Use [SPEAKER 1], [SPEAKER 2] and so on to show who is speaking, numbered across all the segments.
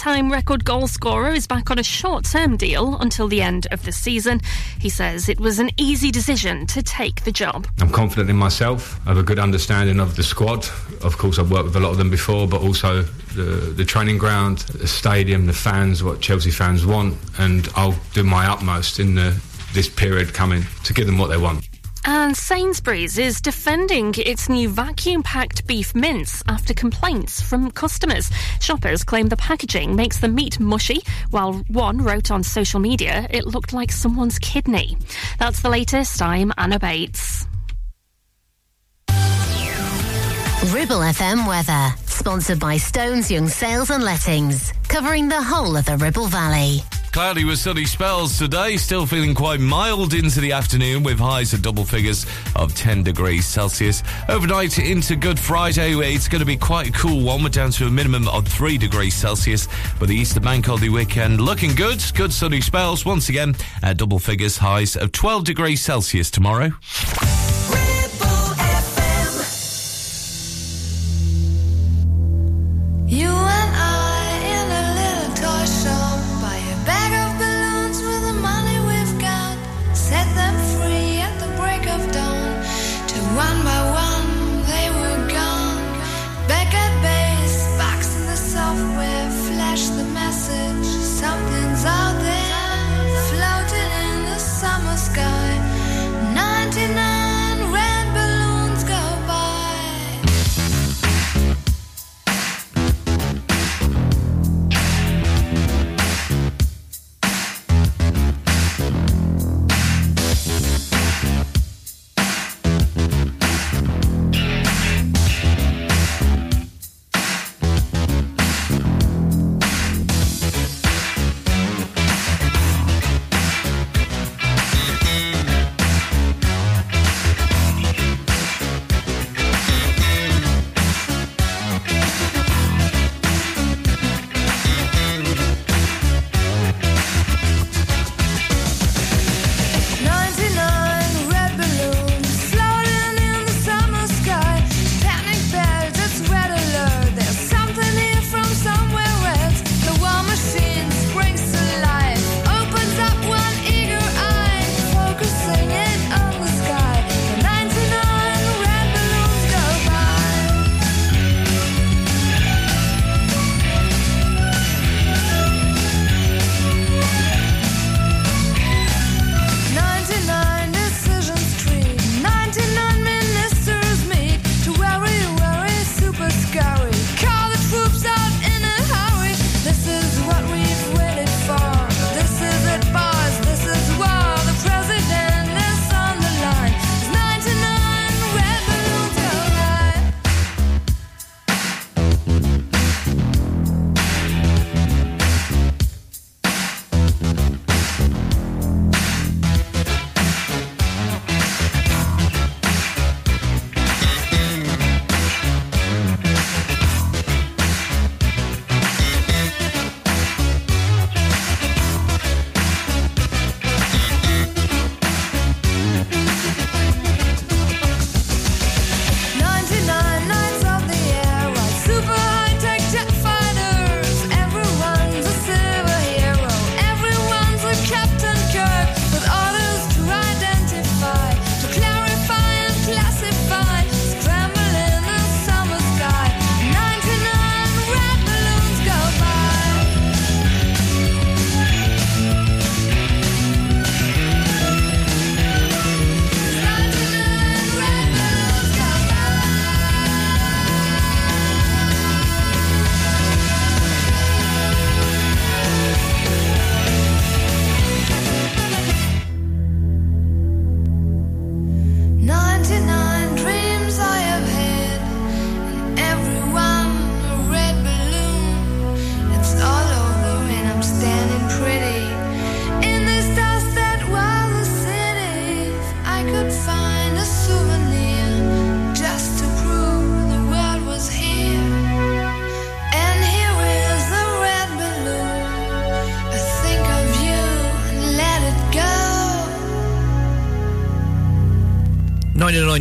[SPEAKER 1] time record goal scorer is back on a short term deal until the end of the season. He says it was an easy decision to take the job.
[SPEAKER 2] I'm confident in myself. I have a good understanding of the squad. Of course, I've worked with a lot of them before, but also the, the training ground, the stadium, the fans, what Chelsea fans want. And I'll do my utmost in the, this period coming to give them what they want.
[SPEAKER 1] And Sainsbury's is defending its new vacuum packed beef mince after complaints from customers. Shoppers claim the packaging makes the meat mushy, while one wrote on social media it looked like someone's kidney. That's the latest. I'm Anna Bates.
[SPEAKER 3] Ribble FM weather, sponsored by Stones Young Sales and Lettings, covering the whole of the Ribble Valley.
[SPEAKER 4] Cloudy with sunny spells today, still feeling quite mild into the afternoon with highs at double figures of 10 degrees Celsius. Overnight into Good Friday, it's going to be quite a cool one. We're down to a minimum of 3 degrees Celsius, but the Easter Bank Holiday weekend looking good. Good sunny spells once again at double figures, highs of 12 degrees Celsius tomorrow.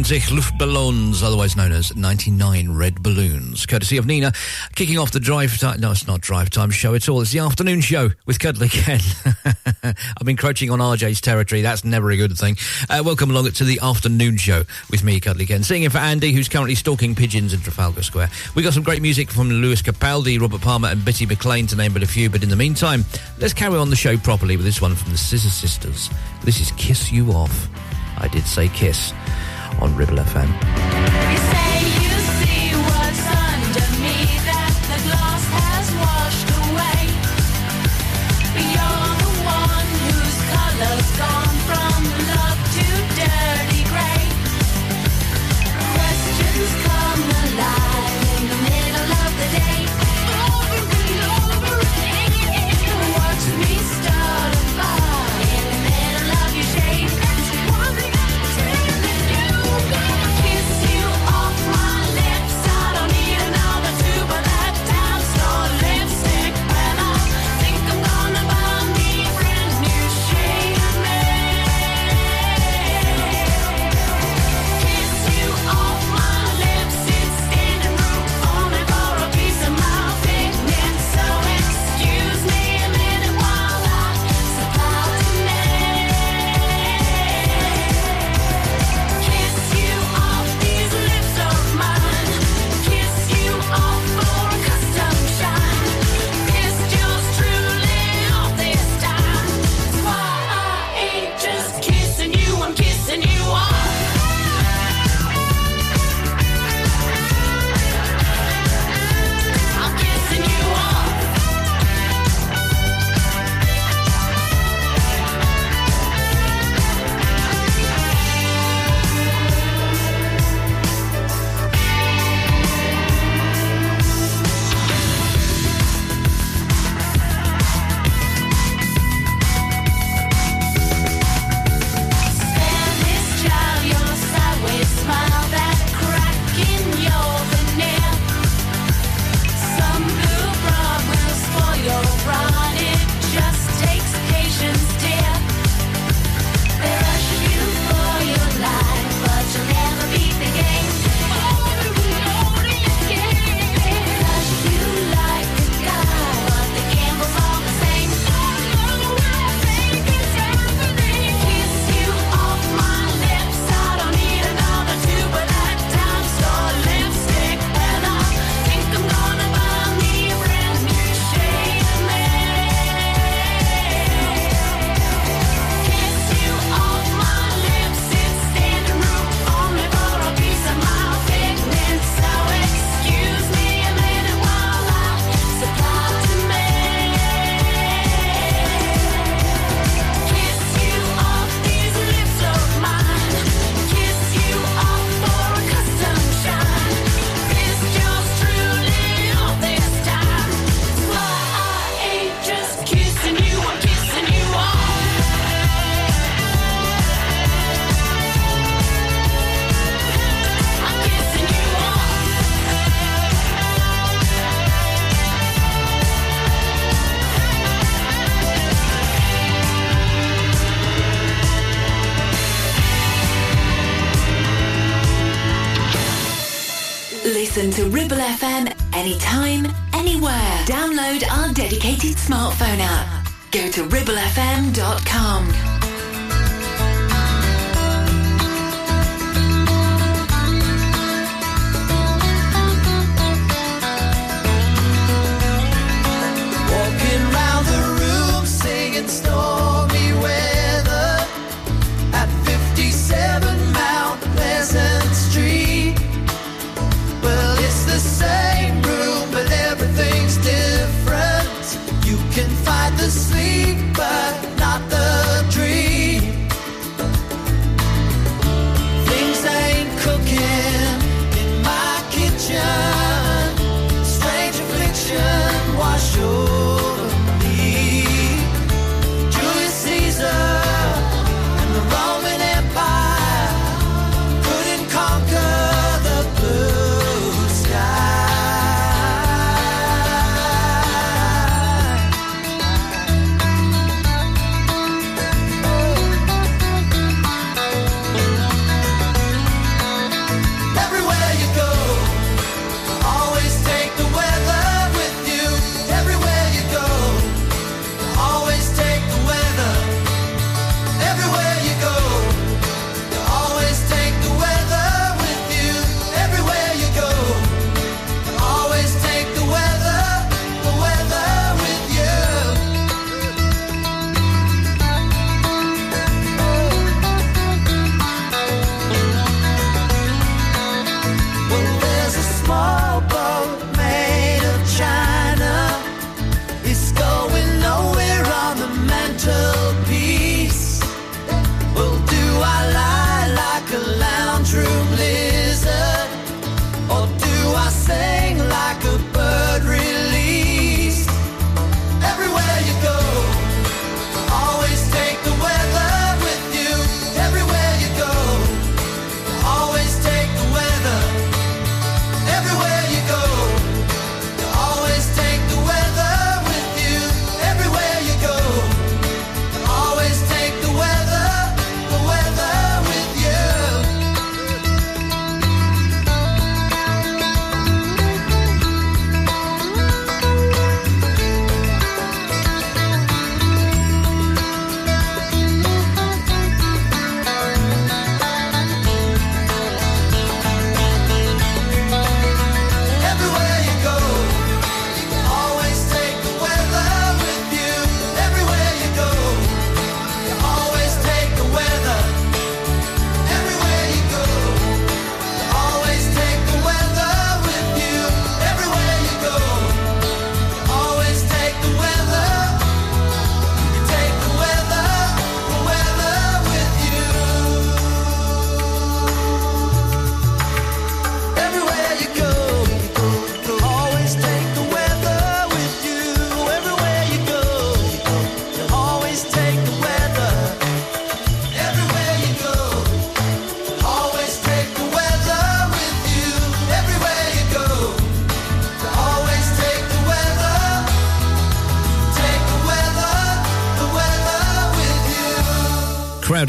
[SPEAKER 5] 99 Luftballons, otherwise known as 99 Red Balloons, courtesy of Nena, kicking off the drive time. No, it's not drive time show at all. It's the afternoon show with Cuddly Ken. I've been encroaching on RJ's territory. That's never a good thing. Uh, welcome along to the afternoon show with me, Cuddly Ken. Singing in for Andy, who's currently stalking pigeons in Trafalgar Square. We got some great music from Lewis Capaldi, Robert Palmer, and Bitty McLean, to name but a few. But in the meantime, let's carry on the show properly with this one from the Scissor Sisters. This is Kiss You Off. I did say kiss on Ribble FM.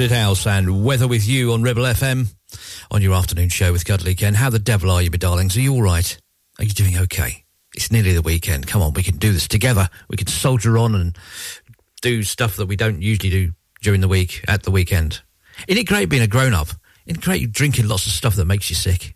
[SPEAKER 6] Crowded House and Weather with You on Ribble FM on your afternoon show with Cuddly Ken. How the devil are you, my darlings? Are you all right? Are you doing okay? It's nearly the weekend. Come on, we can do this together. We can soldier on and do stuff that we don't usually do during the week at the weekend. Isn't it great being a grown up? Isn't it great drinking lots of stuff that makes you sick?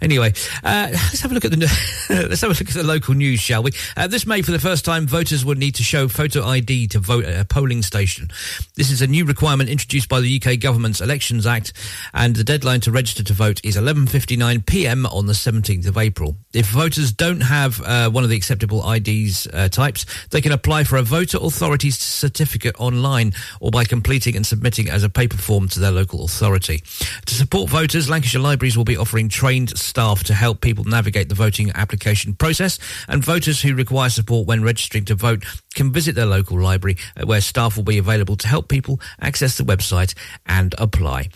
[SPEAKER 6] Anyway, uh, let's have a look at the let's have a look at the local news, shall we? Uh, this May, for the first time, voters will need to show photo ID to vote at a polling station. This is a new requirement introduced by the UK government's Elections Act, and the deadline to register to vote is 11:59 p.m. on the 17th of April. If voters don't have uh, one of the acceptable IDs uh, types, they can apply for a voter authority certificate online or by completing and submitting as a paper form to their local authority. To support voters, Lancashire Libraries will be offering training trained staff to help people navigate the voting application process, and voters who require support when registering to vote can visit their local library uh, where staff will be available to help people access the website and apply.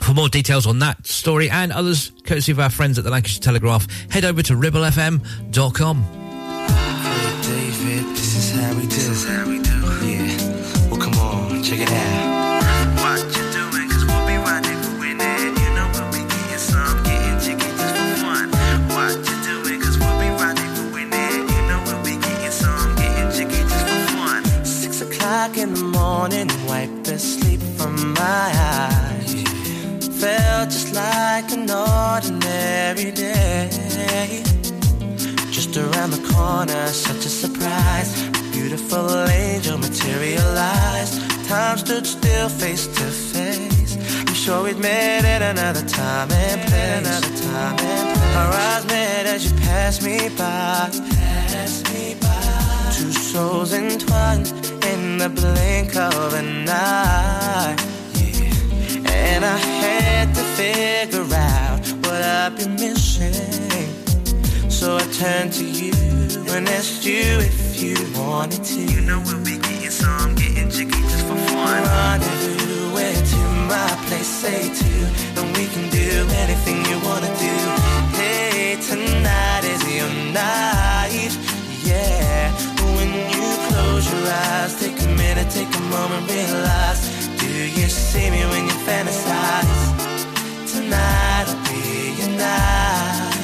[SPEAKER 6] For more details on that story and others, courtesy of our friends at the Lancashire Telegraph, head over to ribblefm.com.
[SPEAKER 7] David, this is how we do. This is how we do. Yeah. Well, come on, check it out. O'clock in the morning, wipe the sleep from my eyes. Felt just like an ordinary day. Just around the corner, such a surprise. A beautiful angel materialized. Time stood still, face to face. I'm sure we'd met at another time and place. Another time and place. Our eyes met as you passed me by. Passed me by. Two souls entwined in the blink of an eye. Yeah. And I had to figure out what I've been missing. So I turned to you and asked you if you wanted to. You know we'll be getting some, getting jiggy just for fun. Rendezvous, to my place, say to, and we can do anything you wanna do. Hey, tonight is your night, your eyes, take a minute, take a moment, realize. Do you see me when you fantasize? Tonight'll be your night.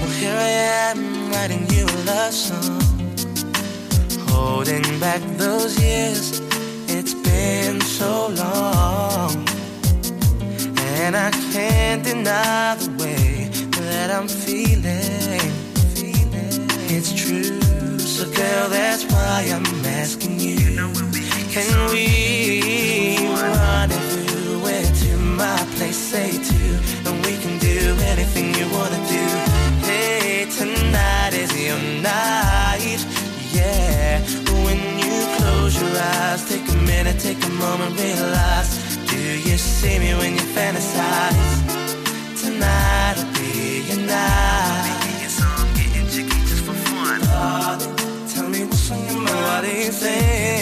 [SPEAKER 7] Well, here I am writing you a love song. Holding back those years, it's been so long. And I can't deny the way that I'm feeling. It's true, so girl, that's why I'm asking you. Can we rendezvous where to my place, say to, and we can do anything you wanna do. Hey, tonight is your night, yeah. When you close your eyes, take a minute, take a moment, realize. Do you see me when you fantasize? Tonight'll be your night. Your mind.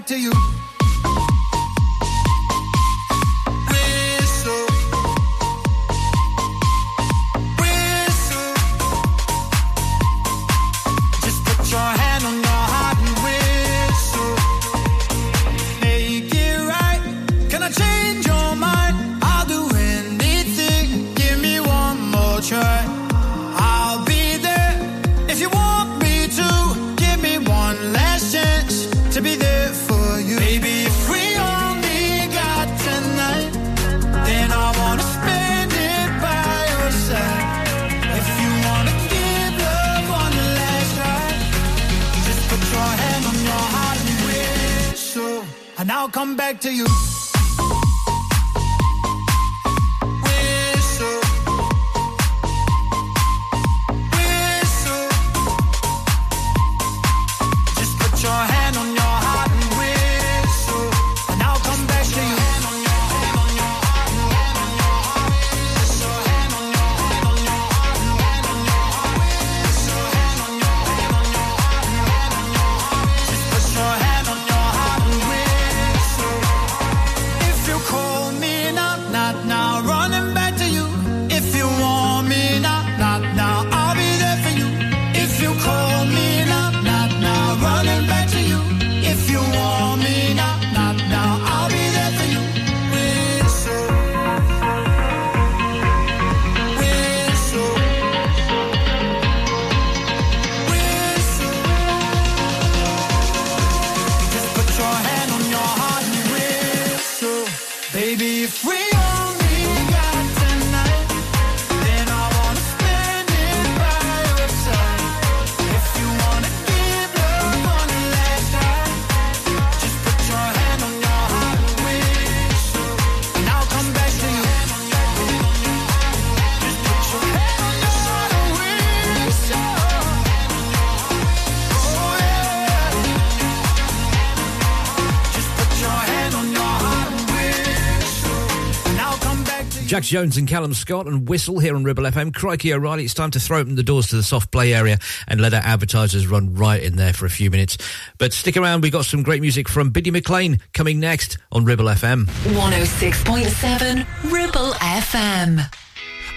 [SPEAKER 8] Back to you. Back to you.
[SPEAKER 6] Jones and Callum Scott and Whistle here on Ribble FM. Crikey O'Reilly, it's time to throw open the doors to the soft play area and let our advertisers run right in there for a few minutes. But stick around, we've got some great music from Bitty McLean coming next on Ribble FM.
[SPEAKER 9] 106.7 Ribble FM.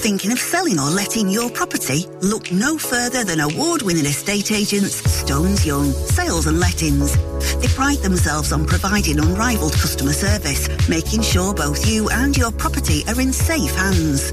[SPEAKER 10] Thinking of selling or letting your property? Look no further than award-winning estate agents Stones Young Sales and Lettings. They pride themselves on providing unrivaled customer service, making sure both you and your property are in safe hands.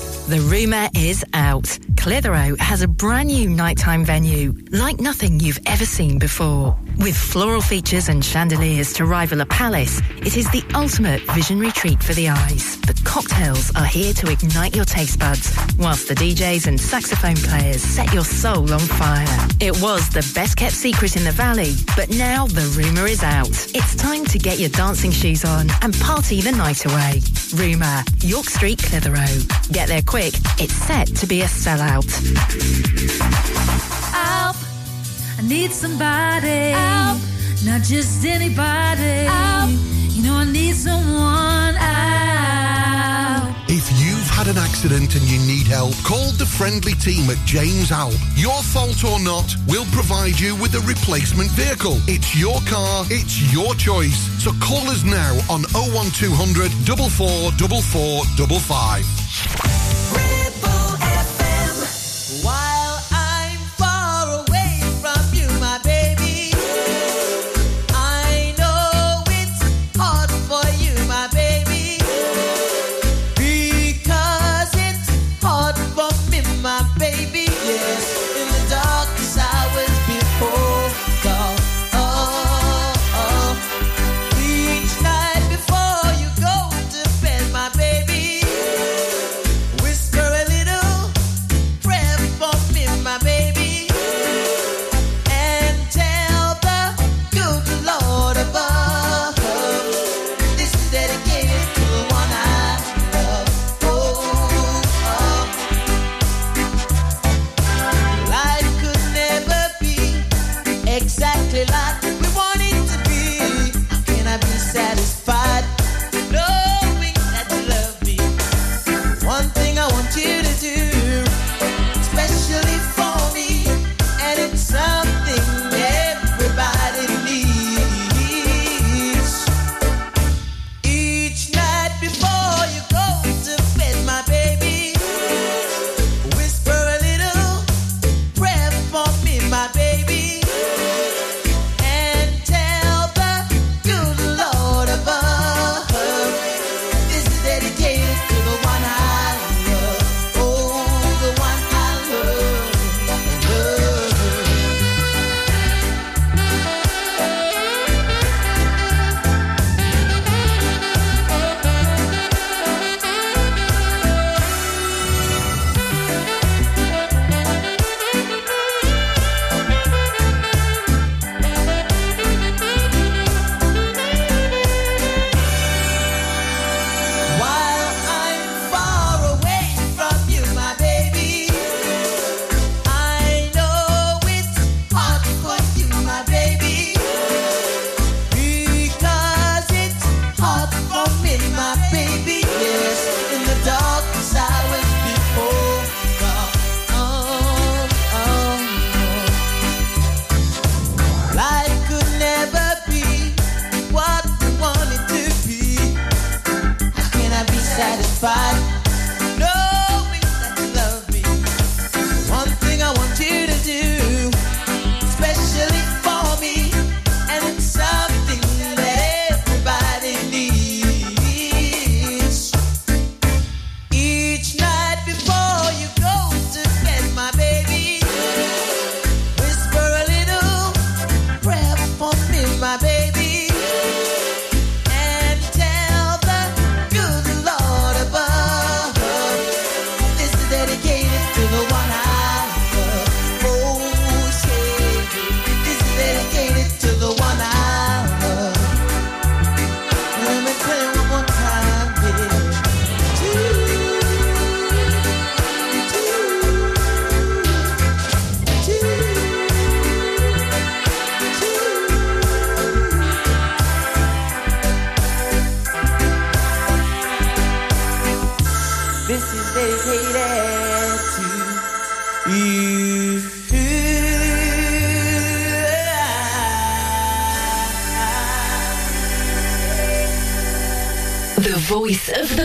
[SPEAKER 11] The rumour is out. Clitheroe has a brand new nighttime venue, like nothing you've ever seen before. With floral features and chandeliers to rival a palace, it is the ultimate visionary treat for the eyes. The cocktails are here to ignite your taste buds, whilst the DJs and saxophone players set your soul on fire. It was the best kept secret in the valley, but now the rumour is out. It's time to get your dancing shoes on and party the night away. Rumour, York Street, Clitheroe. Get there quick, it's set to be a sellout.
[SPEAKER 5] Help! I need somebody. Help! Not just anybody. Help! You know I need someone. Help!
[SPEAKER 12] If you've had an accident and you need help, call the friendly team at James Alp. Your fault or not, we'll provide you with a replacement vehicle. It's your car, it's your choice. So call us now on 01200 444455.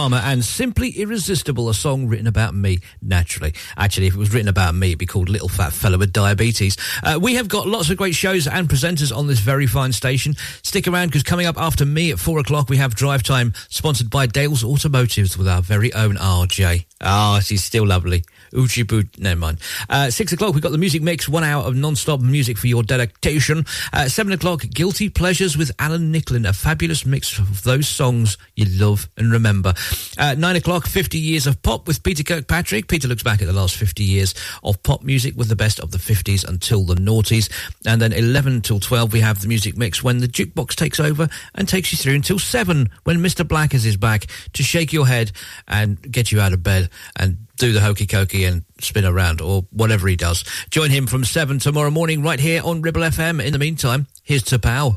[SPEAKER 5] Palmer and Simply Irresistible, a song written about me, naturally. Actually, if it was written about me, it'd be called Little Fat Fella with Diabetes. Uh, we have got lots of great shows and presenters on this very fine station. Stick around because coming up after me at four o'clock, we have Drive Time, sponsored by Dale's Automotives with our very own RJ. Ah, she's still lovely. Boot. Never mind. Uh, six o'clock, we've got the music mix, one hour of non-stop music for your delectation. Uh, seven o'clock, Guilty Pleasures with Alan Nicklin, a fabulous mix of those songs you love and remember. Uh, nine o'clock, 50 years of pop with Peter Kirkpatrick. Peter looks back at the last 50 years of pop music with the best of the 50s until the noughties. And then 11 till 12, we have the music mix when the jukebox takes over and takes you through until 7 when Mr. Blackers is back to shake your head and get you out of bed and do the hokey cokey and spin around or whatever he does. Join him from 7 tomorrow morning right here on Ribble FM. In the meantime, here's to Pow.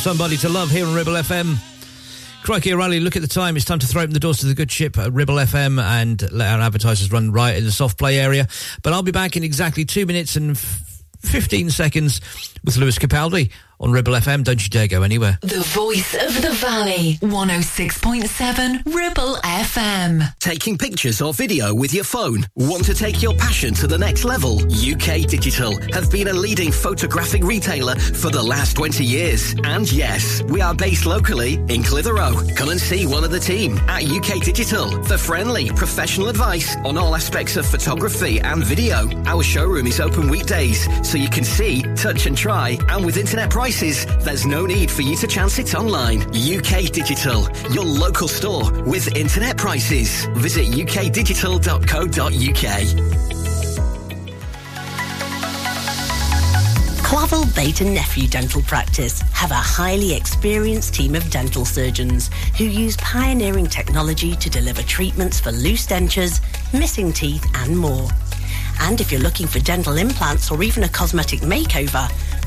[SPEAKER 8] Somebody
[SPEAKER 13] to Love
[SPEAKER 6] here on Ribble FM. Crikey O'Reilly, look at the time. It's time to throw open the doors to the good ship at Ribble FM and let our advertisers run right in the soft play area. But I'll be back in exactly two minutes and 15 seconds with Lewis Capaldi on Ribble FM. Don't you dare go anywhere.
[SPEAKER 9] The voice of the valley. 106.7 Ribble FM.
[SPEAKER 14] Taking pictures or video with your phone? Want to take your passion to the next level? UK Digital have been a leading photographic retailer for the last 20 years. And yes, we are based locally in Clitheroe. Come and see one of the team at UK Digital for friendly, professional advice on all aspects of photography and video. Our showroom is open weekdays, so you can see, touch and try. And with internet prices, there's no need for you to chance it online. UK Digital, your local store with internet prices. Visit ukdigital.co.uk.
[SPEAKER 15] Clavel Bait and Nephew Dental Practice have a highly experienced team of dental surgeons who use pioneering technology to deliver treatments for loose dentures, missing teeth, and more. And if you're looking for dental implants or even a cosmetic makeover,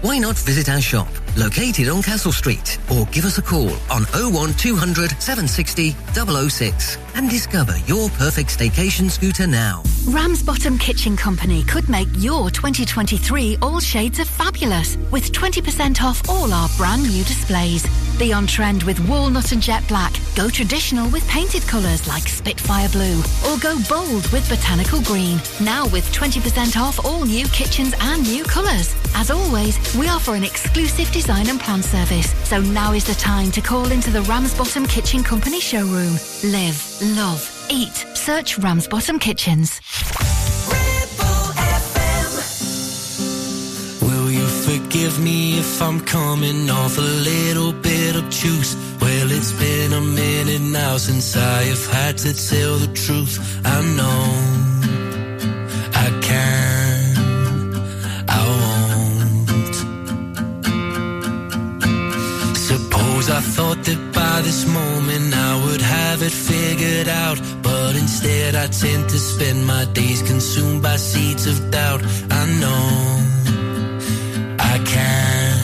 [SPEAKER 14] Why not visit our shop, located on Castle Street, or give us a call on 01200 760 006 and discover your perfect staycation scooter now.
[SPEAKER 16] Ramsbottom Kitchen Company could make your 2023 all shades of fabulous with 20% off all our brand new displays. Be on trend with walnut and jet black. Go traditional with painted colours like Spitfire Blue. Or go bold with botanical green. Now with 20% off all new kitchens and new colours. As always, we offer an exclusive design and plan service. So now is the time to call into the Ramsbottom Kitchen Company showroom. Live, love, eat. Search Ramsbottom Kitchens.
[SPEAKER 7] Will you forgive me if I'm coming off a little bit obtuse? Well, it's been a minute now since I have had to tell the truth. I know Suppose I thought that by this moment I would have it figured out. But instead, I tend to spend my days consumed by seeds of doubt. I know I can,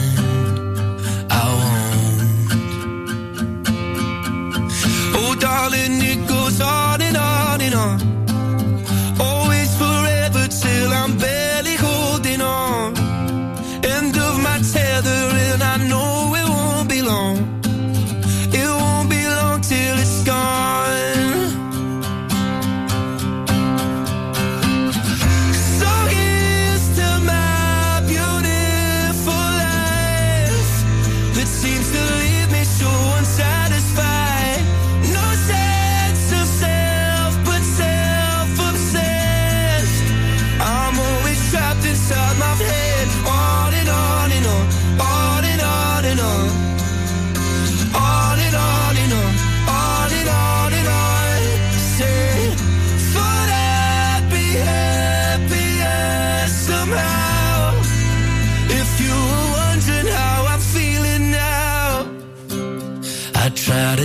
[SPEAKER 7] I won't. Oh, darling, it goes on and on and on. Always forever till I'm barely holding on.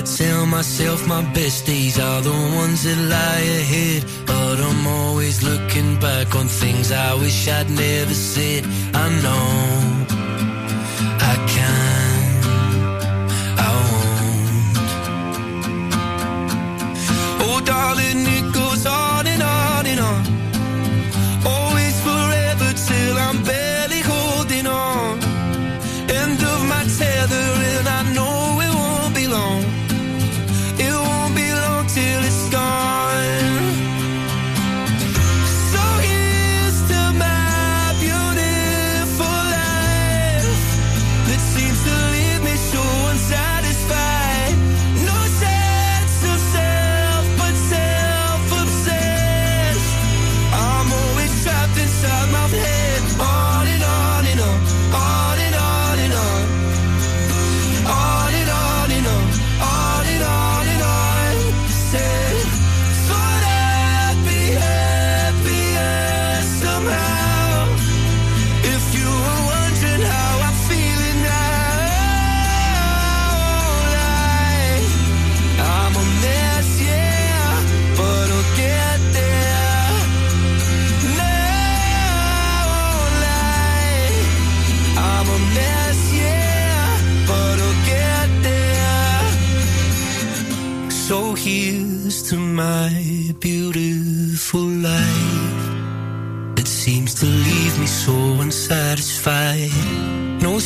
[SPEAKER 7] Tell myself my best are the ones that lie ahead. But I'm always looking back on things I wish I'd never said. I know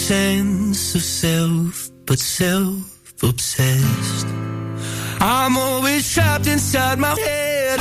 [SPEAKER 7] sense of self, but self obsessed. I'm always trapped inside my head,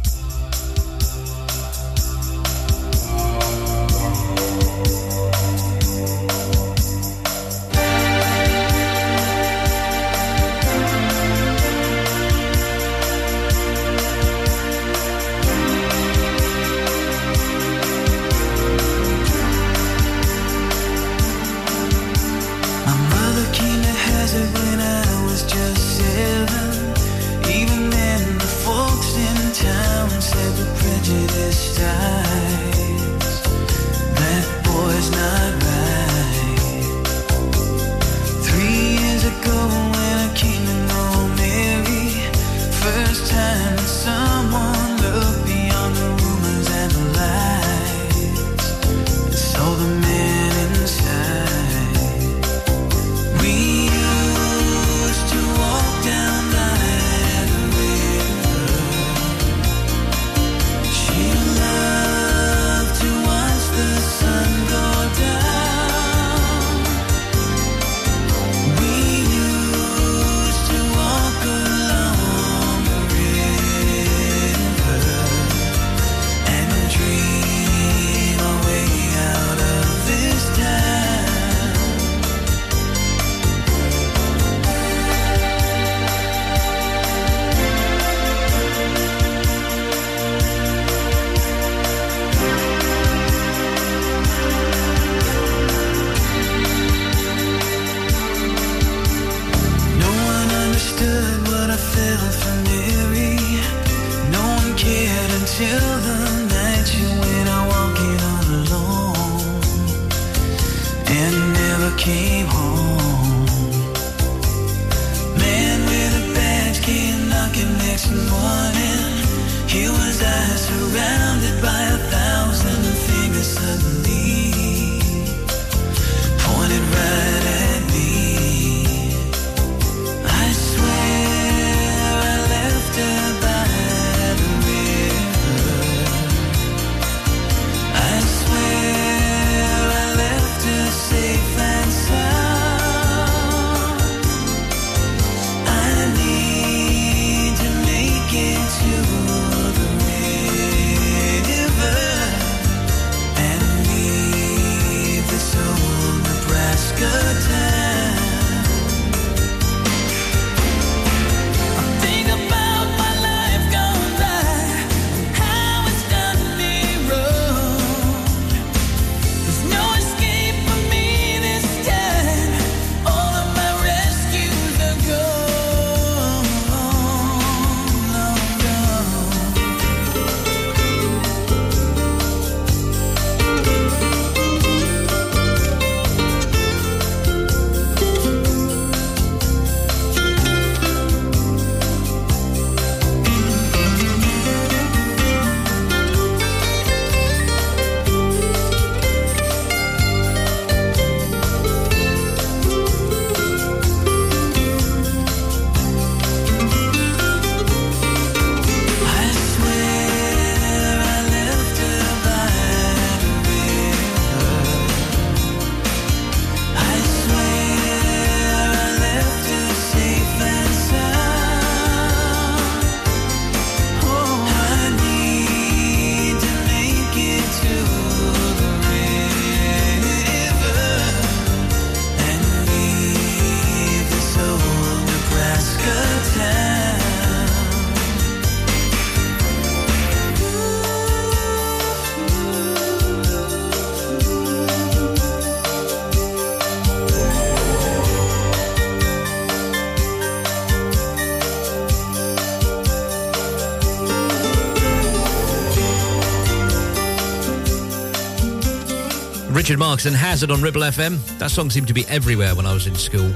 [SPEAKER 7] Marx and
[SPEAKER 6] Hazard on Ribble FM. That song seemed to be everywhere when I was in school.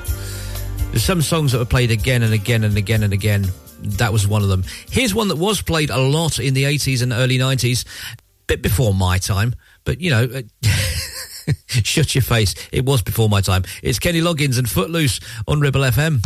[SPEAKER 6] There's some songs that were played again and again and again and again. That was one of them. Here's one that was played a lot in the 80s and early 90s, bit before my time, but you know, uh, shut your face. It was before my time. It's Kenny Loggins and Footloose on Ribble FM.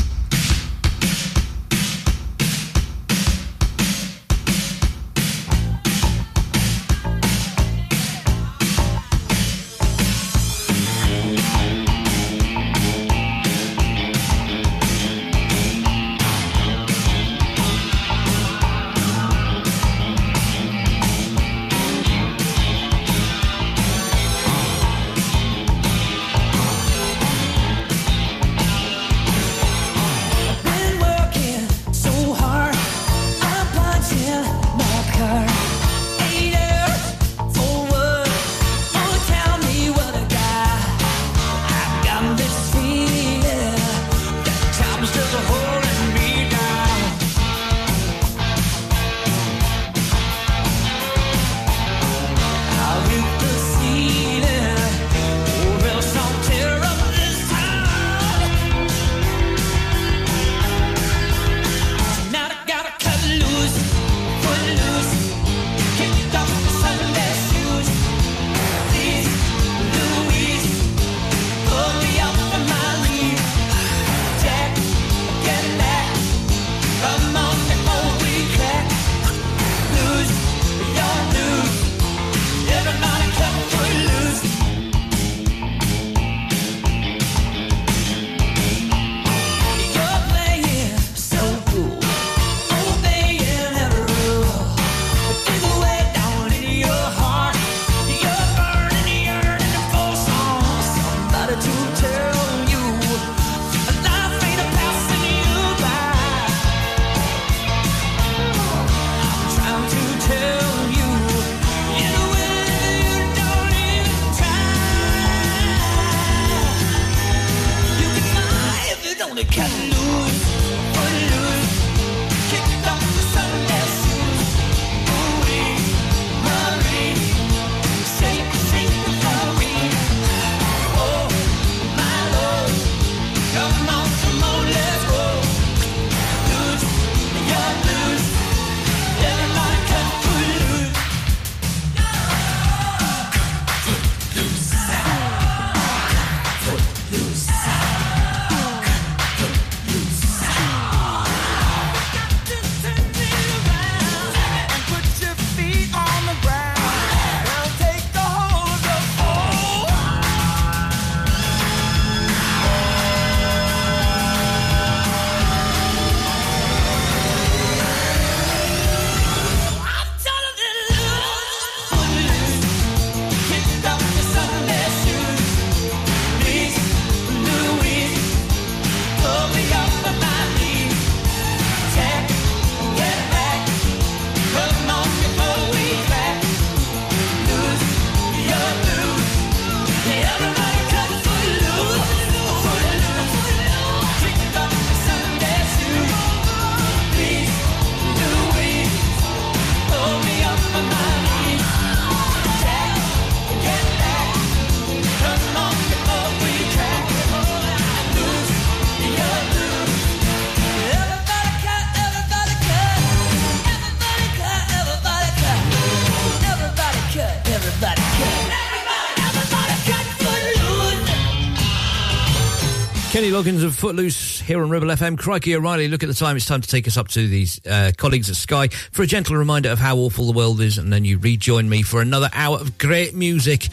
[SPEAKER 6] Kenny Loggins of Footloose here on Ribble FM. Crikey O'Reilly, look at the time. It's time to take us up to these uh, colleagues at Sky for a gentle reminder of how awful the world is, and then you rejoin me for another hour of great music.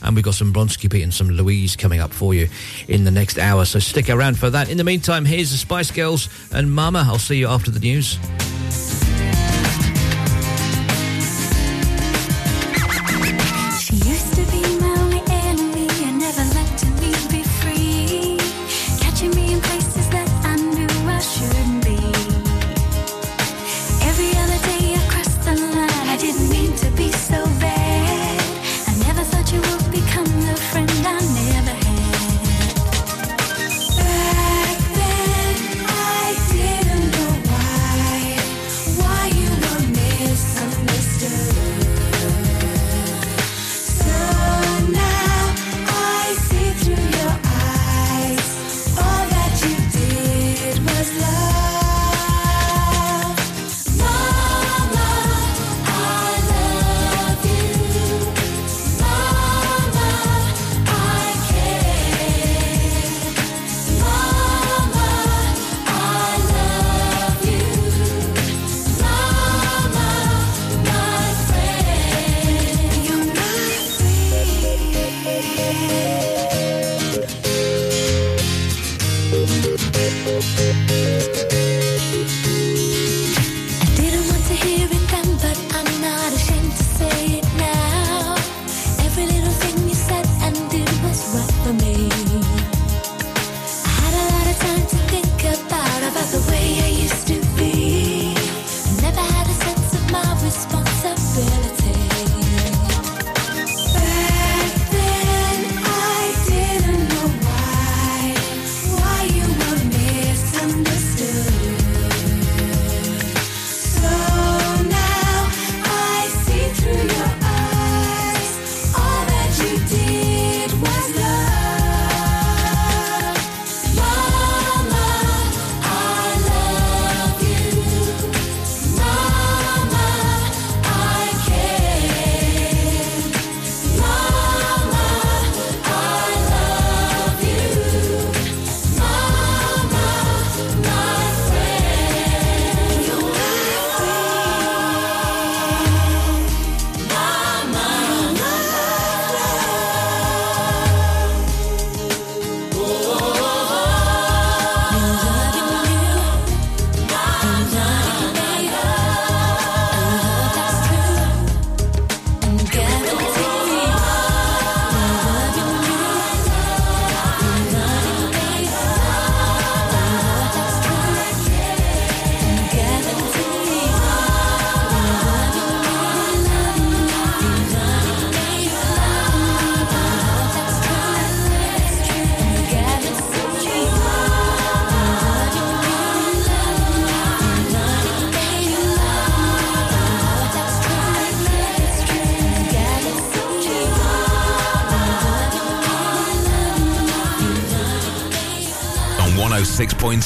[SPEAKER 6] And we've got some Bronski Beat and some Louise coming up for you in the next hour, so stick around for that. In the meantime, here's the Spice Girls and Mama. I'll see you after the news.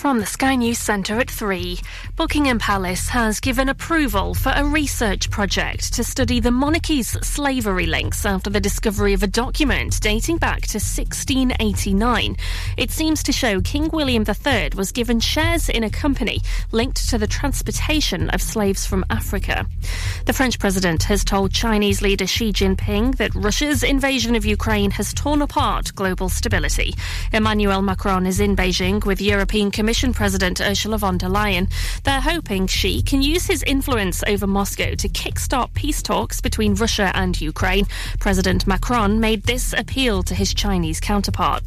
[SPEAKER 1] From the Sky News Centre at 3, Buckingham Palace has given approval for a research project to study the monarchy's slavery links after the discovery of a document dating back to 1689. It seems to show King William III was given shares in a company linked to the transportation of slaves from Africa. The French president has told Chinese leader Xi Jinping that Russia's invasion of Ukraine has torn apart global stability. Emmanuel Macron is in Beijing with European Commission President Ursula von der Leyen. They're hoping Xi can use his influence over Moscow to kickstart peace talks between Russia and Ukraine. President Macron made this appeal to his Chinese counterpart.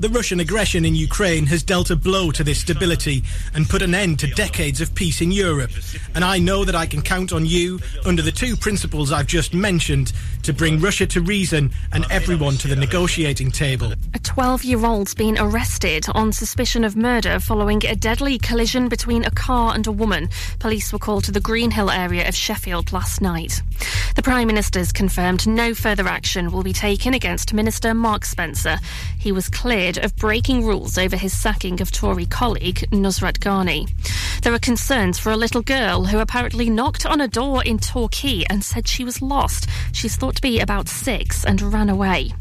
[SPEAKER 17] The Russian aggression in Ukraine has dealt a blow to this stability and put an end to decades of peace in Europe. And I know that I can count on you, under the two principles I've just mentioned, to bring Russia to reason and everyone to the negotiating table.
[SPEAKER 1] A 12 year old's been arrested on suspicion of murder following a deadly collision between a car and a woman. Police were called to the Greenhill area of Sheffield last night. The Prime Minister's confirmed no further action will be taken against Minister Mark Spencer. He was cleared of breaking rules over his sacking of Tory colleague Nusrat Ghani. There are concerns for a little girl who apparently knocked on a door in Torquay and said she was lost. She's thought to be about six and ran away.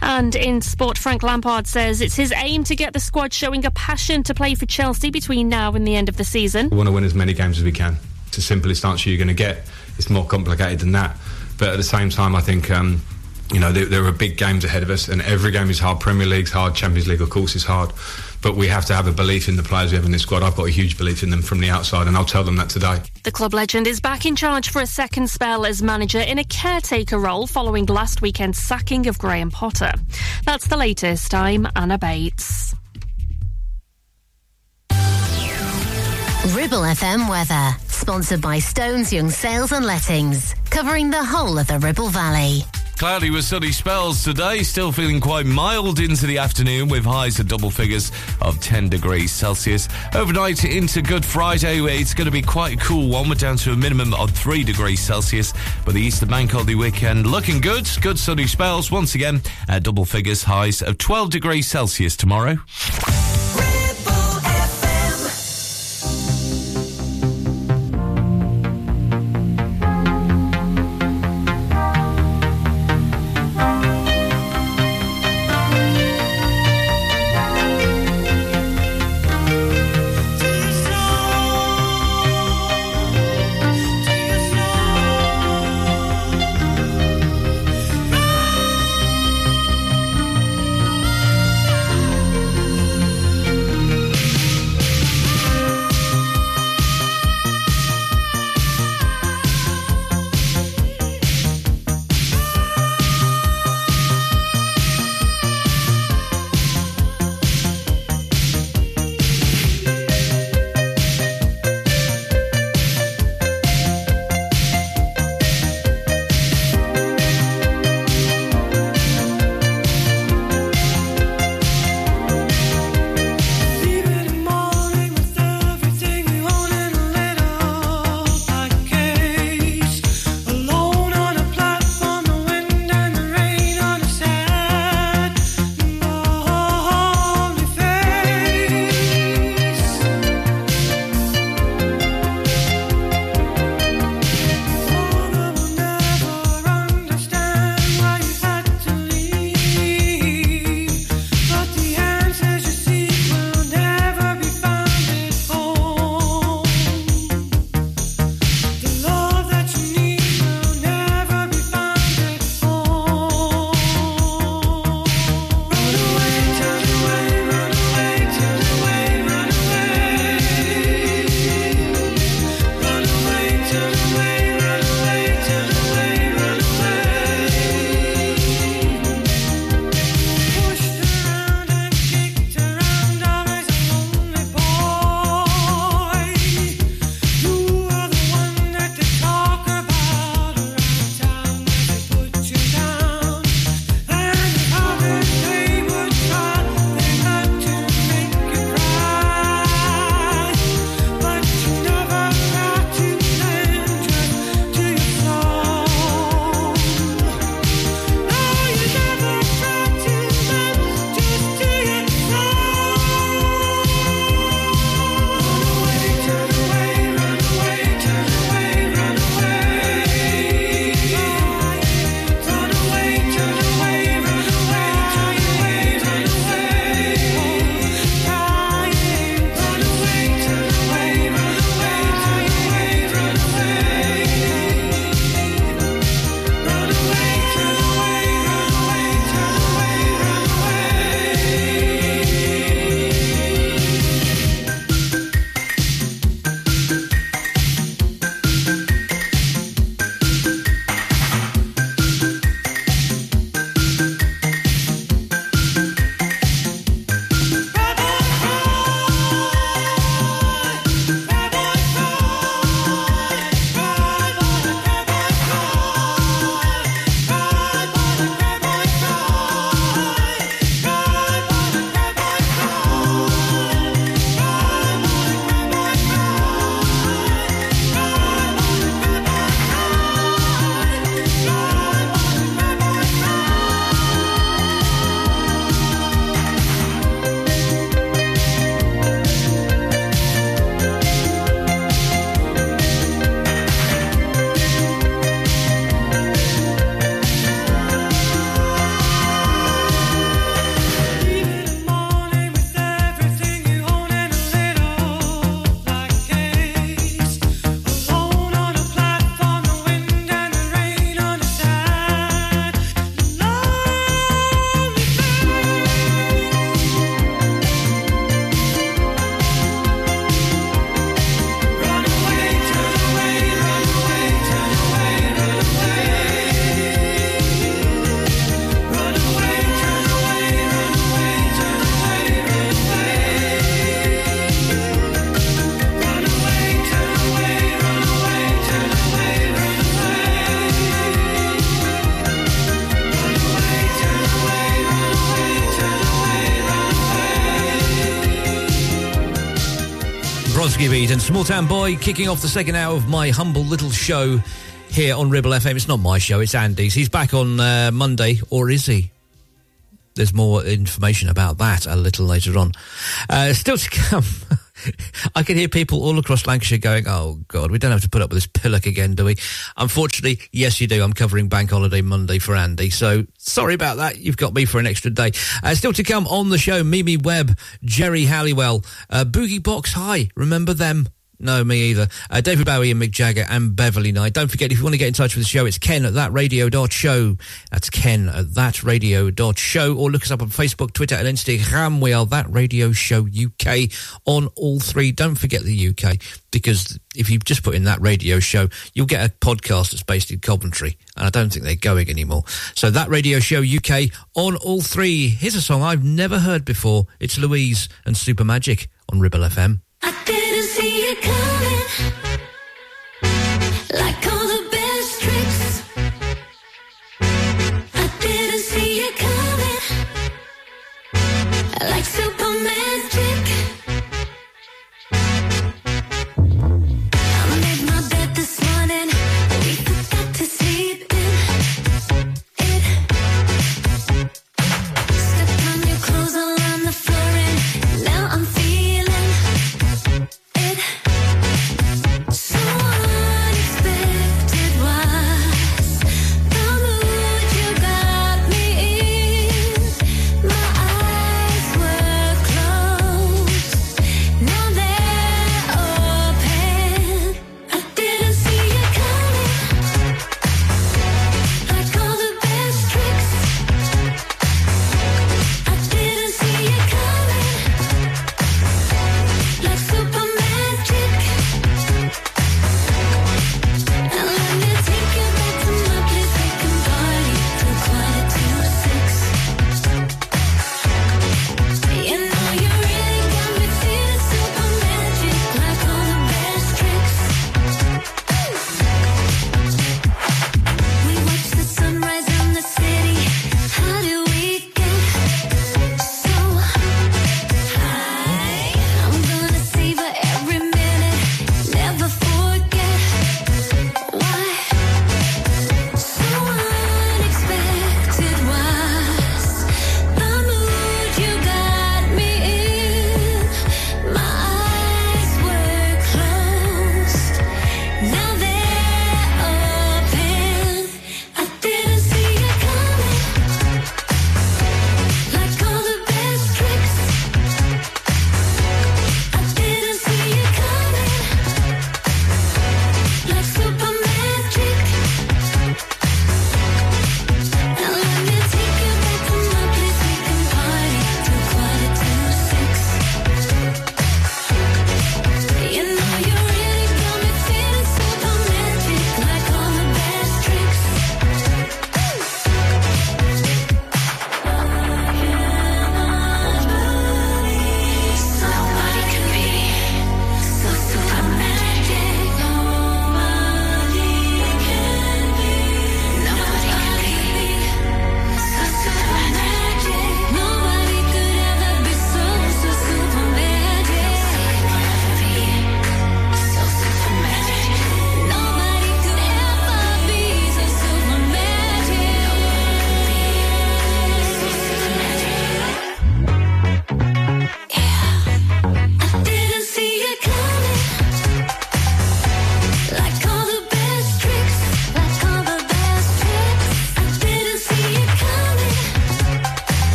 [SPEAKER 1] And in sport, Frank Lampard says it's his aim to get the squad showing a passion to play for Chelsea between now and the end of the season.
[SPEAKER 2] We want to win as many games as we can. It's the simplest answer you're going to get. It's more complicated than that. But at the same time, I think. Um, you know, there, there are big games ahead of us, and every game is hard. Premier League's hard, Champions League, of course, is hard. But we have to have a belief in the players we have in this squad. I've got a huge belief in them from the outside, and I'll tell them that today.
[SPEAKER 1] The club legend is back in charge for a second spell as manager in a caretaker role following last weekend's sacking of Graham Potter. That's the latest. I'm Anna Bates.
[SPEAKER 3] Ribble FM weather, sponsored by Stones Young Sales and Lettings, covering the whole of the Ribble Valley.
[SPEAKER 4] Cloudy with sunny spells today, still feeling quite mild into the afternoon with highs at double figures of 10 degrees Celsius. Overnight into Good Friday, it's going to be quite a cool one. We're down to a minimum of 3 degrees Celsius, but the Easter Bank Holiday weekend looking good. Good sunny spells once again at double figures, highs of 12 degrees Celsius tomorrow.
[SPEAKER 6] And Small Town Boy kicking off the second hour of my humble little show here on Ribble FM. It's not my show, it's Andy's. He's back on uh, Monday, or is he? There's more information about that a little later on. Uh, still to come. Can hear people all across Lancashire going, oh, God, we don't have to put up with this pillock again, do we? Unfortunately, yes, you do. I'm covering Bank Holiday Monday for Andy. So sorry about that. You've got me for an extra day. Uh, still to come on the show, Mimi Webb, Geri Halliwell, uh, Boogie Box High. Remember them? No, me either. Uh, David Bowie and Mick Jagger and Beverley Knight. Don't forget, if you want to get in touch with the show, it's ken at thatradio.show. That's ken at thatradio.show. Or look us up on Facebook, Twitter, and Instagram. We are That Radio Show UK on all three. Don't forget the UK, because if you just put in That Radio Show, you'll get a podcast that's based in Coventry. And I don't think they're going anymore. So That Radio Show UK on all three. Here's a song I've never heard before. It's Louise and Super Magic on Ribble FM.
[SPEAKER 5] Like all the best tricks, I didn't see it coming. Like super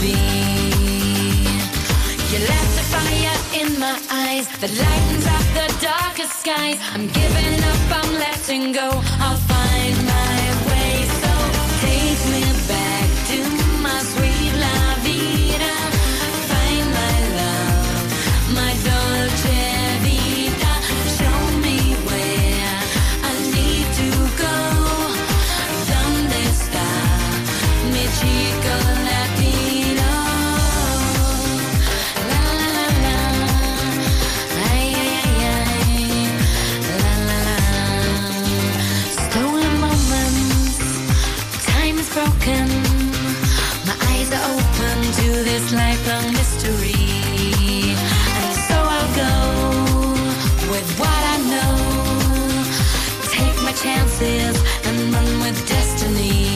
[SPEAKER 5] Be. You left a fire in my eyes that lightens up the darkest skies. I'm giving up, I'm letting go. I'll chances and run with destiny.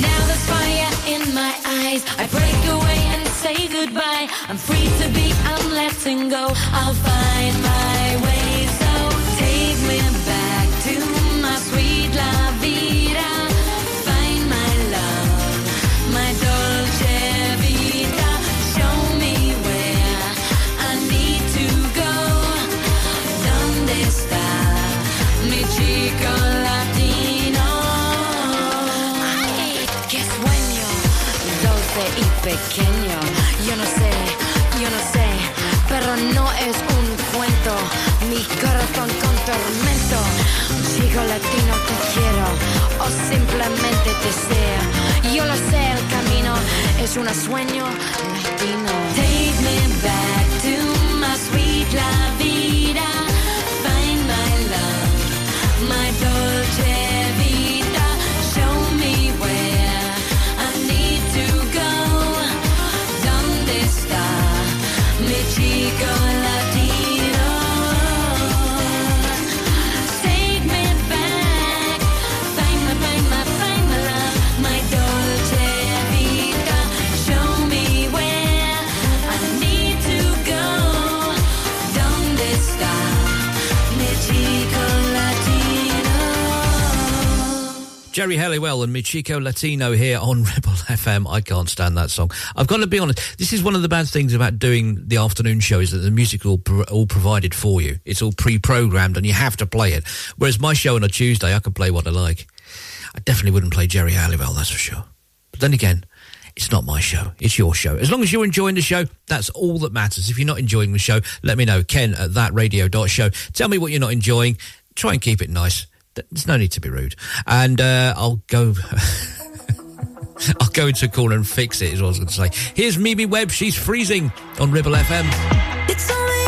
[SPEAKER 5] Now there's fire in my eyes. I break away and say goodbye. I'm free to be, I'm letting go. I'll find my pequeño. Yo no sé, yo no sé, pero no es un cuento. Mi corazón con tormento. Chico latino te quiero o simplemente te deseo. Yo lo sé, el camino es un sueño latino. Geri Halliwell and Mi Chico Latino
[SPEAKER 6] here on Ribble FM. I can't stand that song. I've got to be honest. This is one of the bad things about doing the afternoon show is that the music all all provided for you. It's all pre-programmed and you have to play it. Whereas my show on a Tuesday, I can play what I like. I definitely wouldn't play Geri Halliwell, that's for sure. But then again, it's not my show. It's your show. As long as you're enjoying the show, that's all that matters. If you're not enjoying the show, let me know. Ken at thatradio.show. Tell me what you're not enjoying. Try and keep it nice. There's no need to be rude. And uh, I'll go. I'll go into a corner and fix it, is what I was going to say. Here's Mimi Webb. She's freezing on Ribble FM.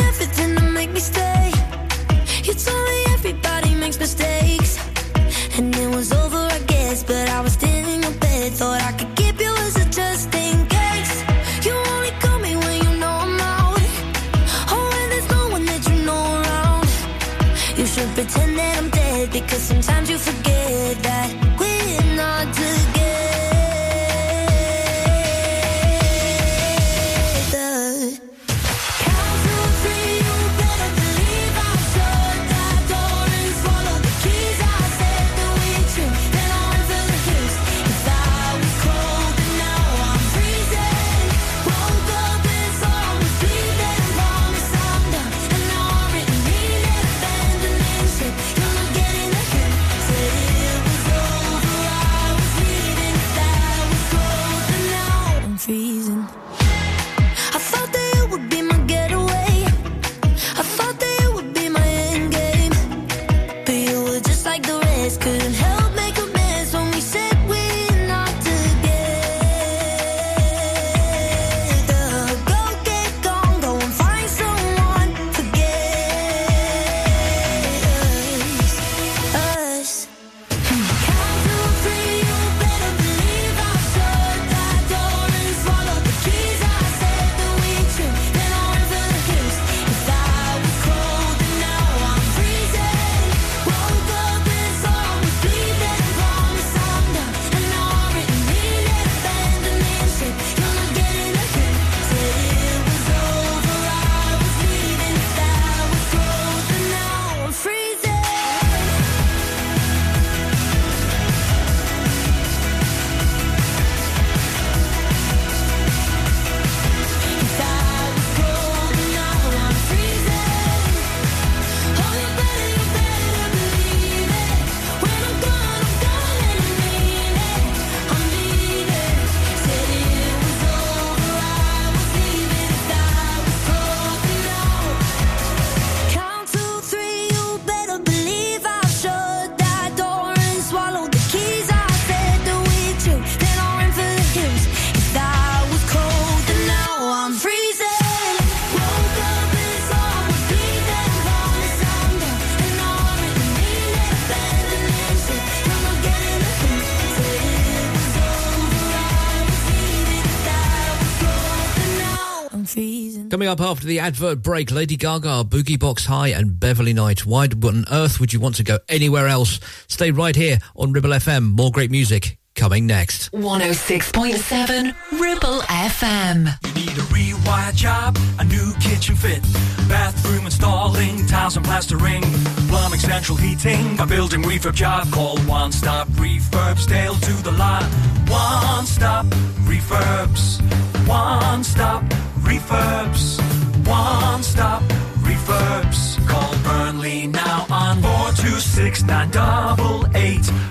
[SPEAKER 5] Sometimes you forget up
[SPEAKER 6] after the advert break, Lady Gaga, Boogie Box High, and Beverley Knight. Why on earth would you want to go anywhere else? Stay right here on Ribble FM. More great music coming next.
[SPEAKER 9] 106.7 Ribble FM.
[SPEAKER 18] You need a rewired job, a new kitchen fit, bathroom installing, tiles and plastering, plumbing, central heating, a building refurb job. Call One Stop Refurbs, Dale to the lot. One Stop Refurbs. 426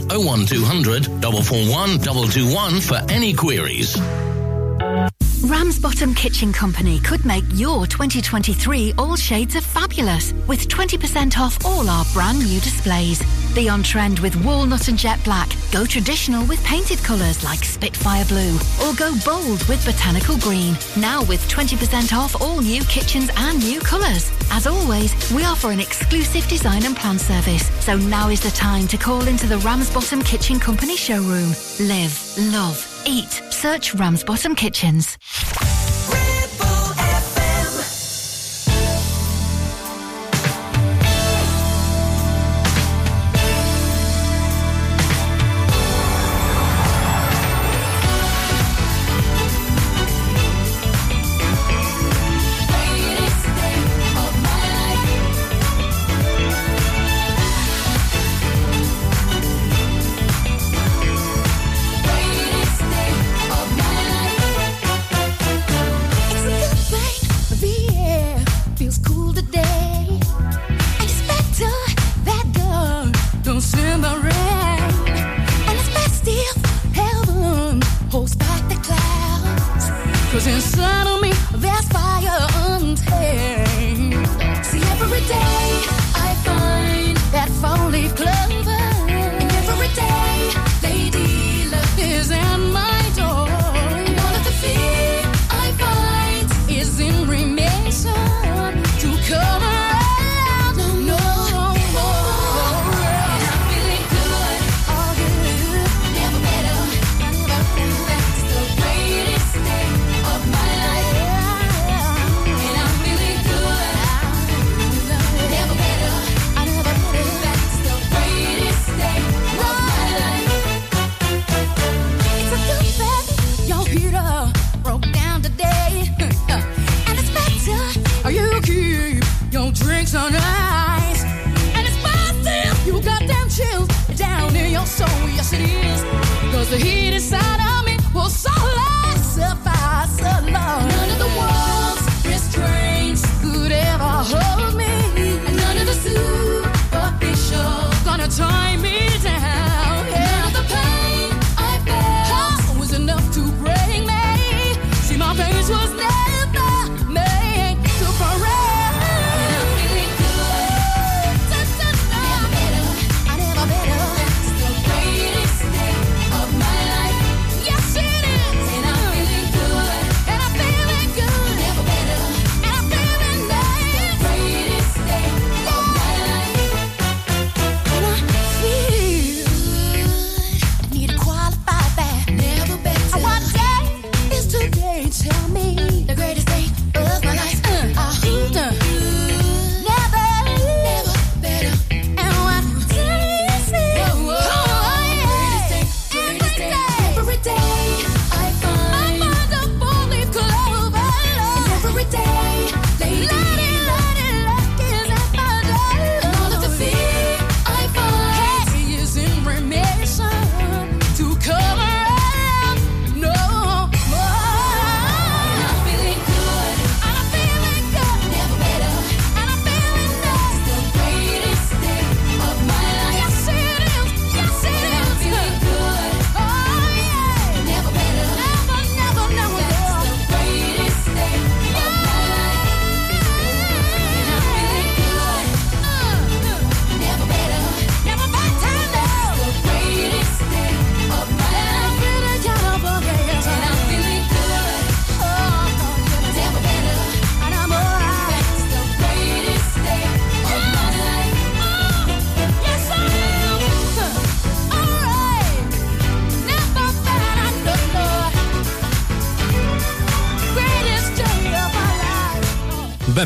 [SPEAKER 19] 01200 441 221 for any queries.
[SPEAKER 16] Ramsbottom Kitchen Company could make your 2023 all shades of fabulous with 20% off all our brand new displays. Be on trend with walnut and jet black. Go traditional with painted colours like Spitfire Blue. Or go bold with botanical green. Now with 20% off all new kitchens and new colours. As always, we offer an exclusive design and plan service. So now is the time to call into the Ramsbottom Kitchen Company showroom. Live, love, eat. Search Ramsbottom Kitchens.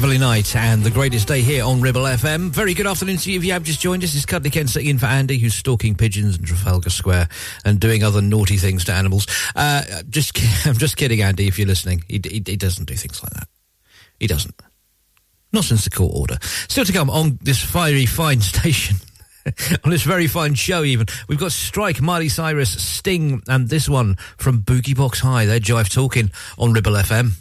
[SPEAKER 6] Beverley Knight and the greatest day here on Ribble FM. Very good afternoon to you if you have just joined us. It's Cuddly Ken sitting in for Andy, who's stalking pigeons in Trafalgar Square and doing other naughty things to animals. Uh, just, I'm just kidding, Andy, if you're listening. He, he, he doesn't do things like that. He doesn't. Not since the court order. Still to come on this fiery fine station. on this very fine show, even. We've got Strike, Miley Cyrus, Sting, and this one from Boogie Box High. They're Jive Talking on Ribble FM.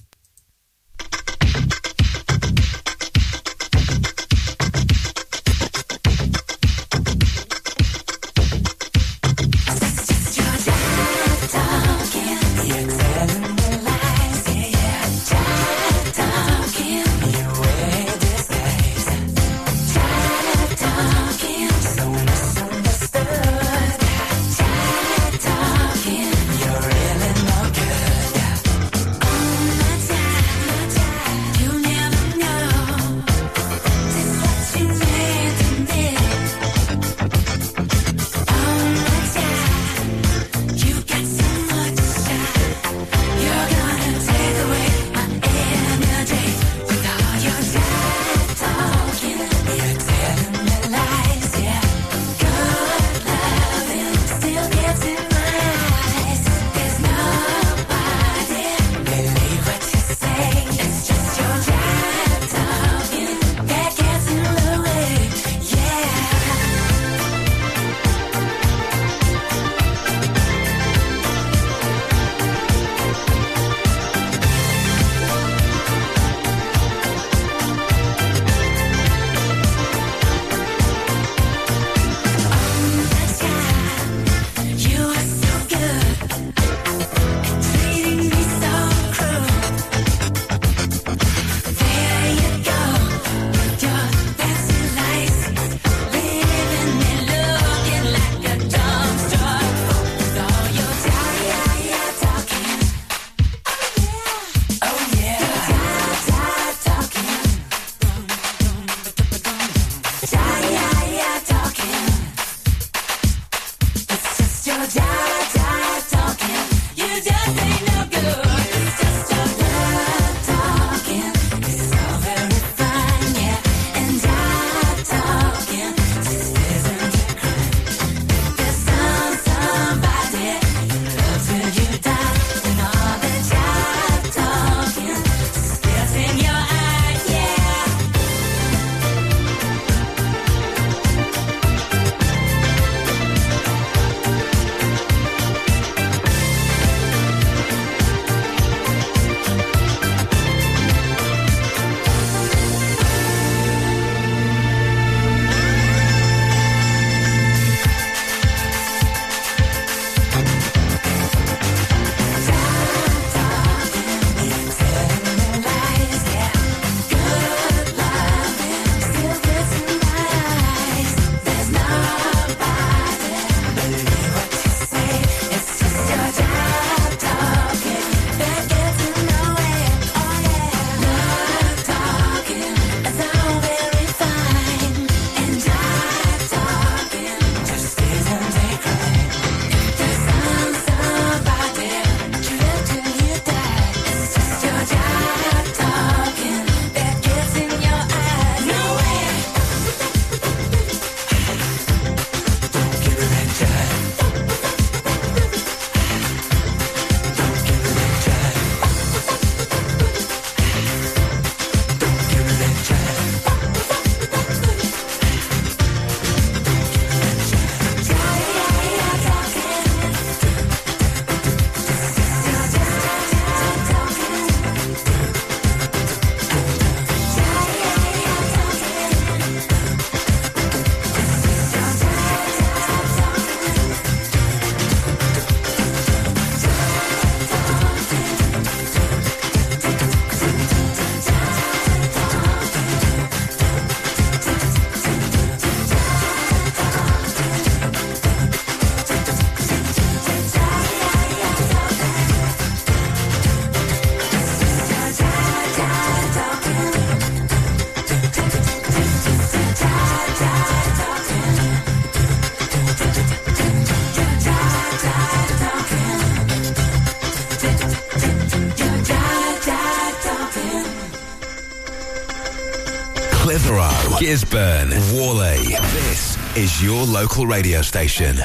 [SPEAKER 20] Gisburn, Whalley. This is your local radio station.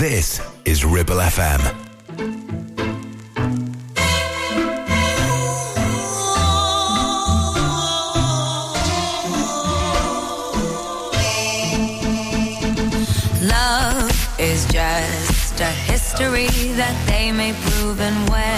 [SPEAKER 20] This is Ribble FM.
[SPEAKER 21] Love is just a history that they may prove, and when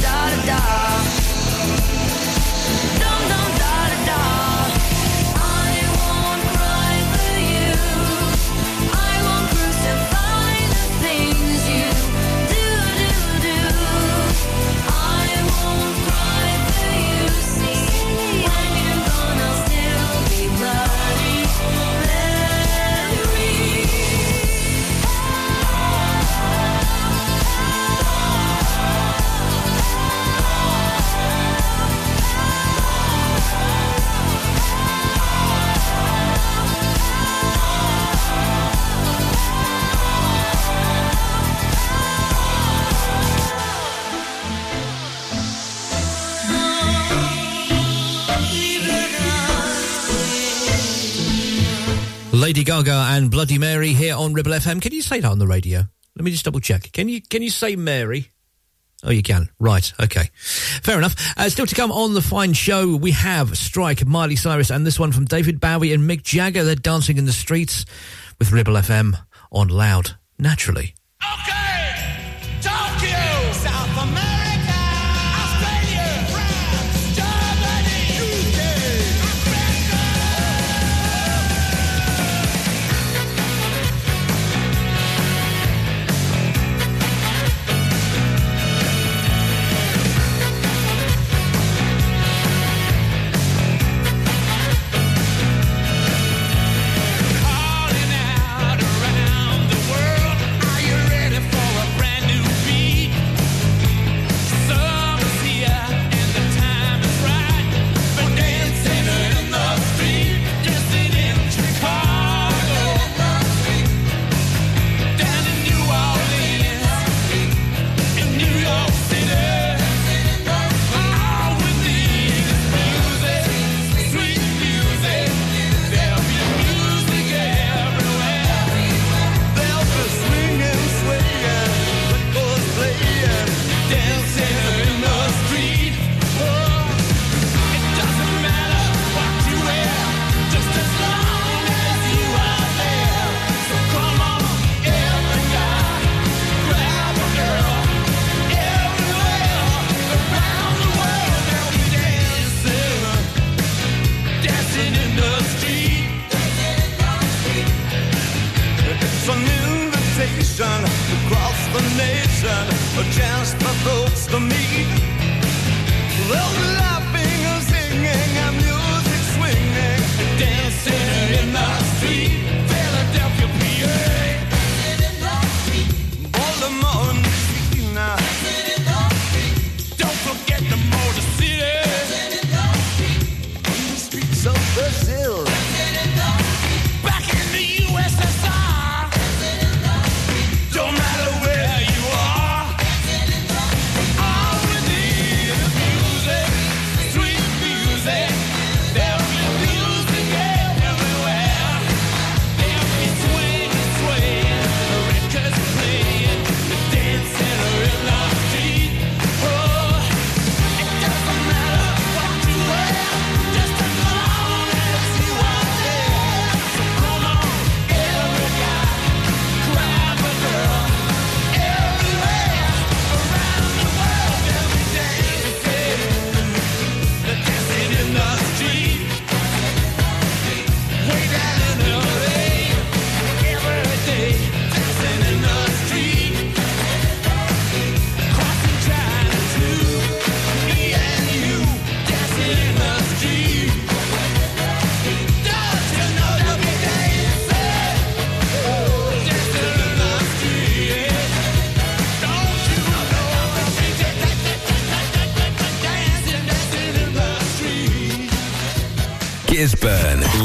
[SPEAKER 21] da, da da
[SPEAKER 6] Gaga and Bloody Mary here on Ribble FM. Can you say that on the radio? Let me just double check. Can you can you say Mary? Oh, you can. Right. Okay. Fair enough. Uh, still to come on the fine show, we have Strike, Miley Cyrus, and this one from David Bowie and Mick Jagger. They're dancing in the streets with Ribble FM on loud, naturally.
[SPEAKER 8] Tokyo,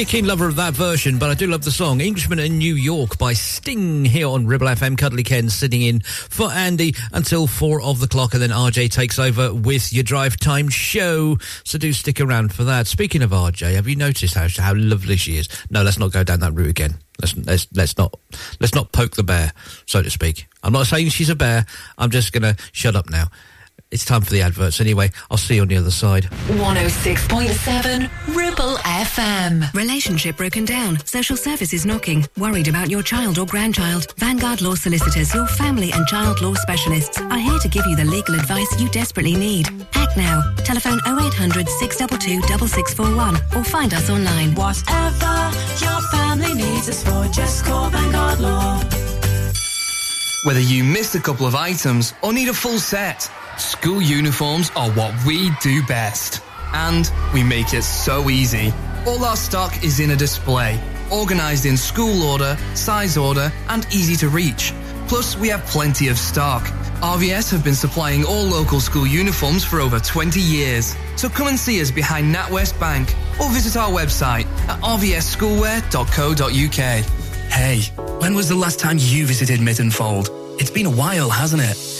[SPEAKER 6] Really a keen lover of that version, but I do love the song Englishman in New York by Sting here on Ribble FM. Cuddly Ken sitting in for Andy until four of the clock, and then RJ takes over with your drive time show. So do stick around for that. Speaking of RJ, have you noticed how how lovely she is? No, let's not go down that route again. Let's let's let's not let's not poke the bear, so to speak. I'm not saying she's a bear. I'm just gonna shut up now. It's time for the adverts anyway. I'll see you on the other side.
[SPEAKER 9] 106.7 Ribble FM.
[SPEAKER 22] Relationship broken down. Social services knocking. Worried about your child or grandchild. Vanguard Law Solicitors, your family and child law specialists, are here to give you the legal advice you desperately need. Act now. Telephone 0800 622 6641 or find us online.
[SPEAKER 5] Whatever your family needs us for, just call Vanguard Law.
[SPEAKER 23] Whether you missed a couple of items or need a full set, school uniforms are what we do best. And we make it so easy. All our stock is in a display, organized in school order, size order, and easy to reach. Plus, we have plenty of stock. RVS have been supplying all local school uniforms for over 20 years. So come and see us behind NatWest Bank or visit our website at rvsschoolwear.co.uk. Hey, when was the last time you visited Mittenfold? It's been a while, hasn't it?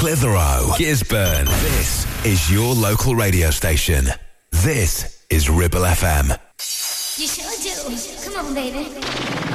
[SPEAKER 20] Clitheroe, Gisburn. This is your local radio station. This is Ribble FM.
[SPEAKER 24] You sure do. Come on, baby.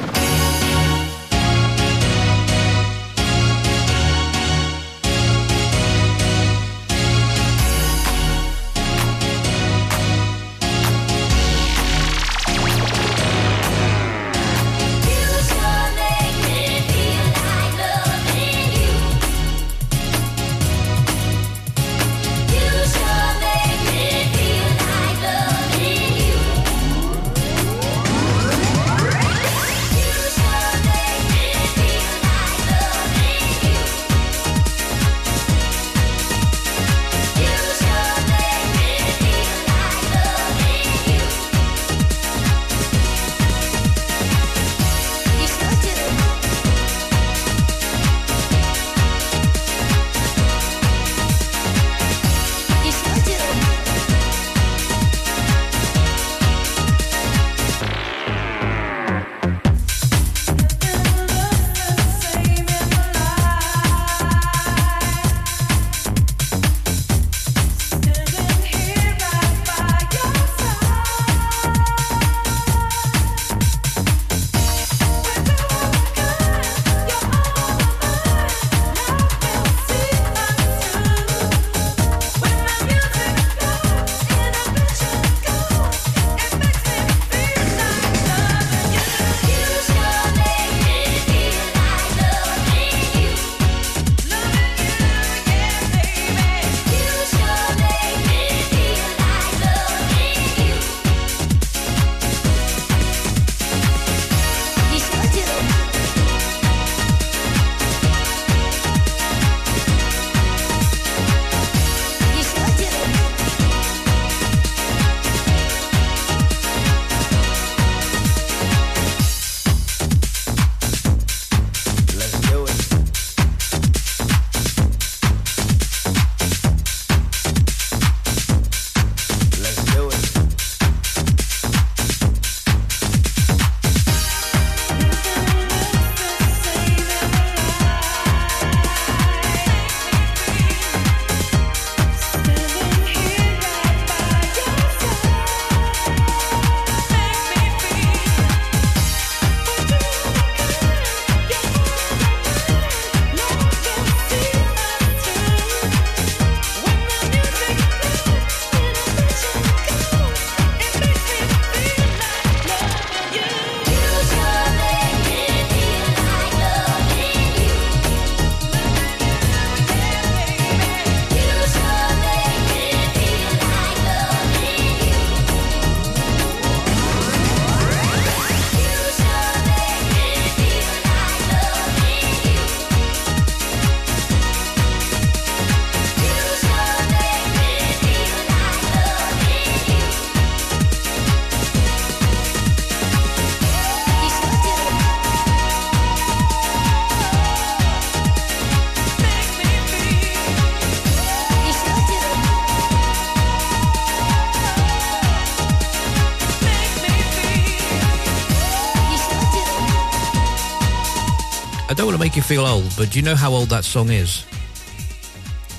[SPEAKER 6] Make you feel old, but do you know how old that song is?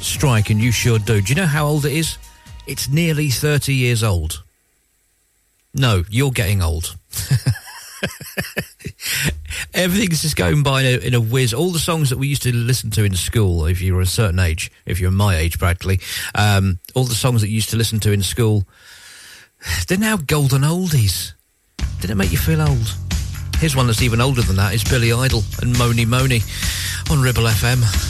[SPEAKER 6] Strike, and you sure do. Do you know how old it is? It's nearly 30 years old. No, you're getting old. Everything's just going by in a, in a whiz. All the songs that we used to listen to in school, if you were a certain age, if you're my age practically, um, all the songs that you used to listen to in school, they're now golden oldies. Did it make you feel old? Here's one that's even older than that. It's Billy Idol and Mony Mony on Ribble FM.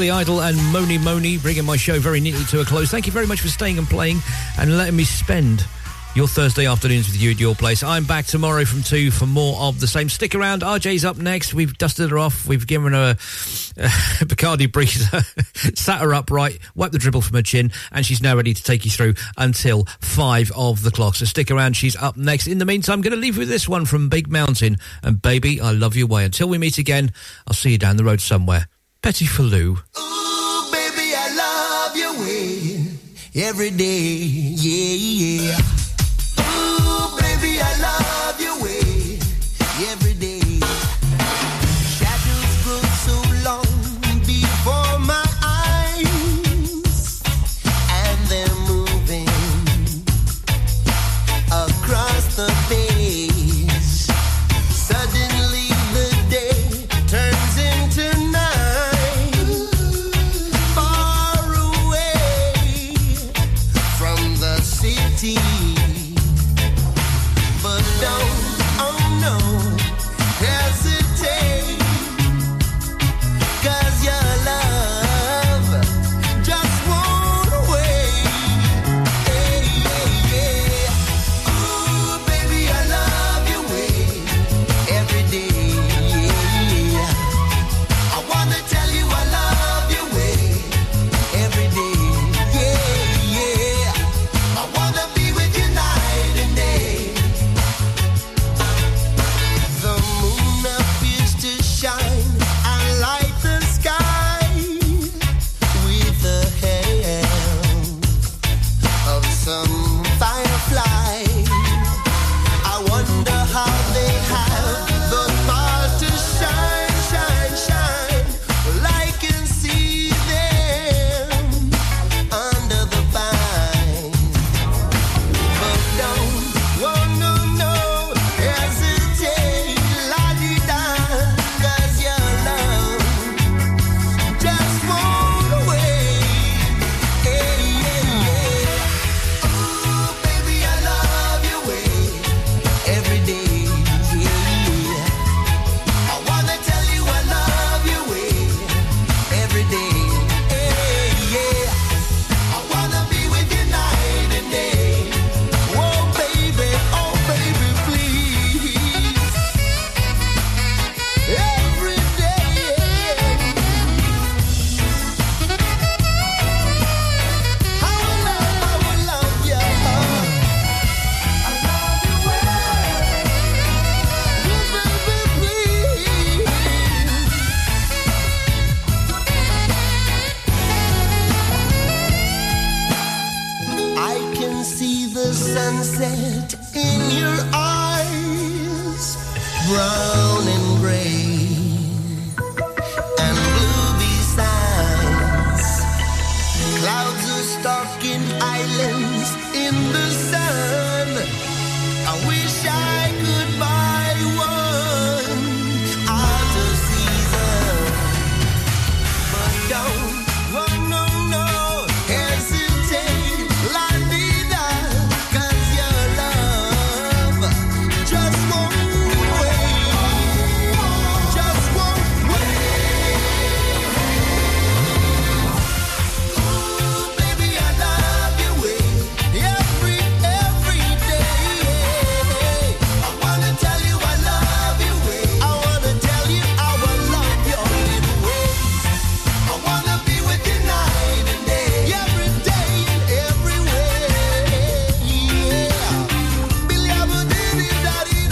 [SPEAKER 6] Billy Idol and Mony Mony bringing my show very neatly to a close. Thank you very much for staying and playing and letting me spend your Thursday afternoons with you at your place. I'm back tomorrow from 2 for more of the same. Stick around. RJ's up next. We've dusted her off. We've given her a, a Bacardi breather, sat her upright, wiped the dribble from her chin, and she's now ready to take you through until 5 of the clock. So stick around. She's up next. In the meantime, I'm going to leave you with this one from Big Mountain. And baby, I love your way. Until we meet again, I'll see you down the road somewhere. Petty Faloo.
[SPEAKER 25] Baby, I love your way every day. Yeah, yeah.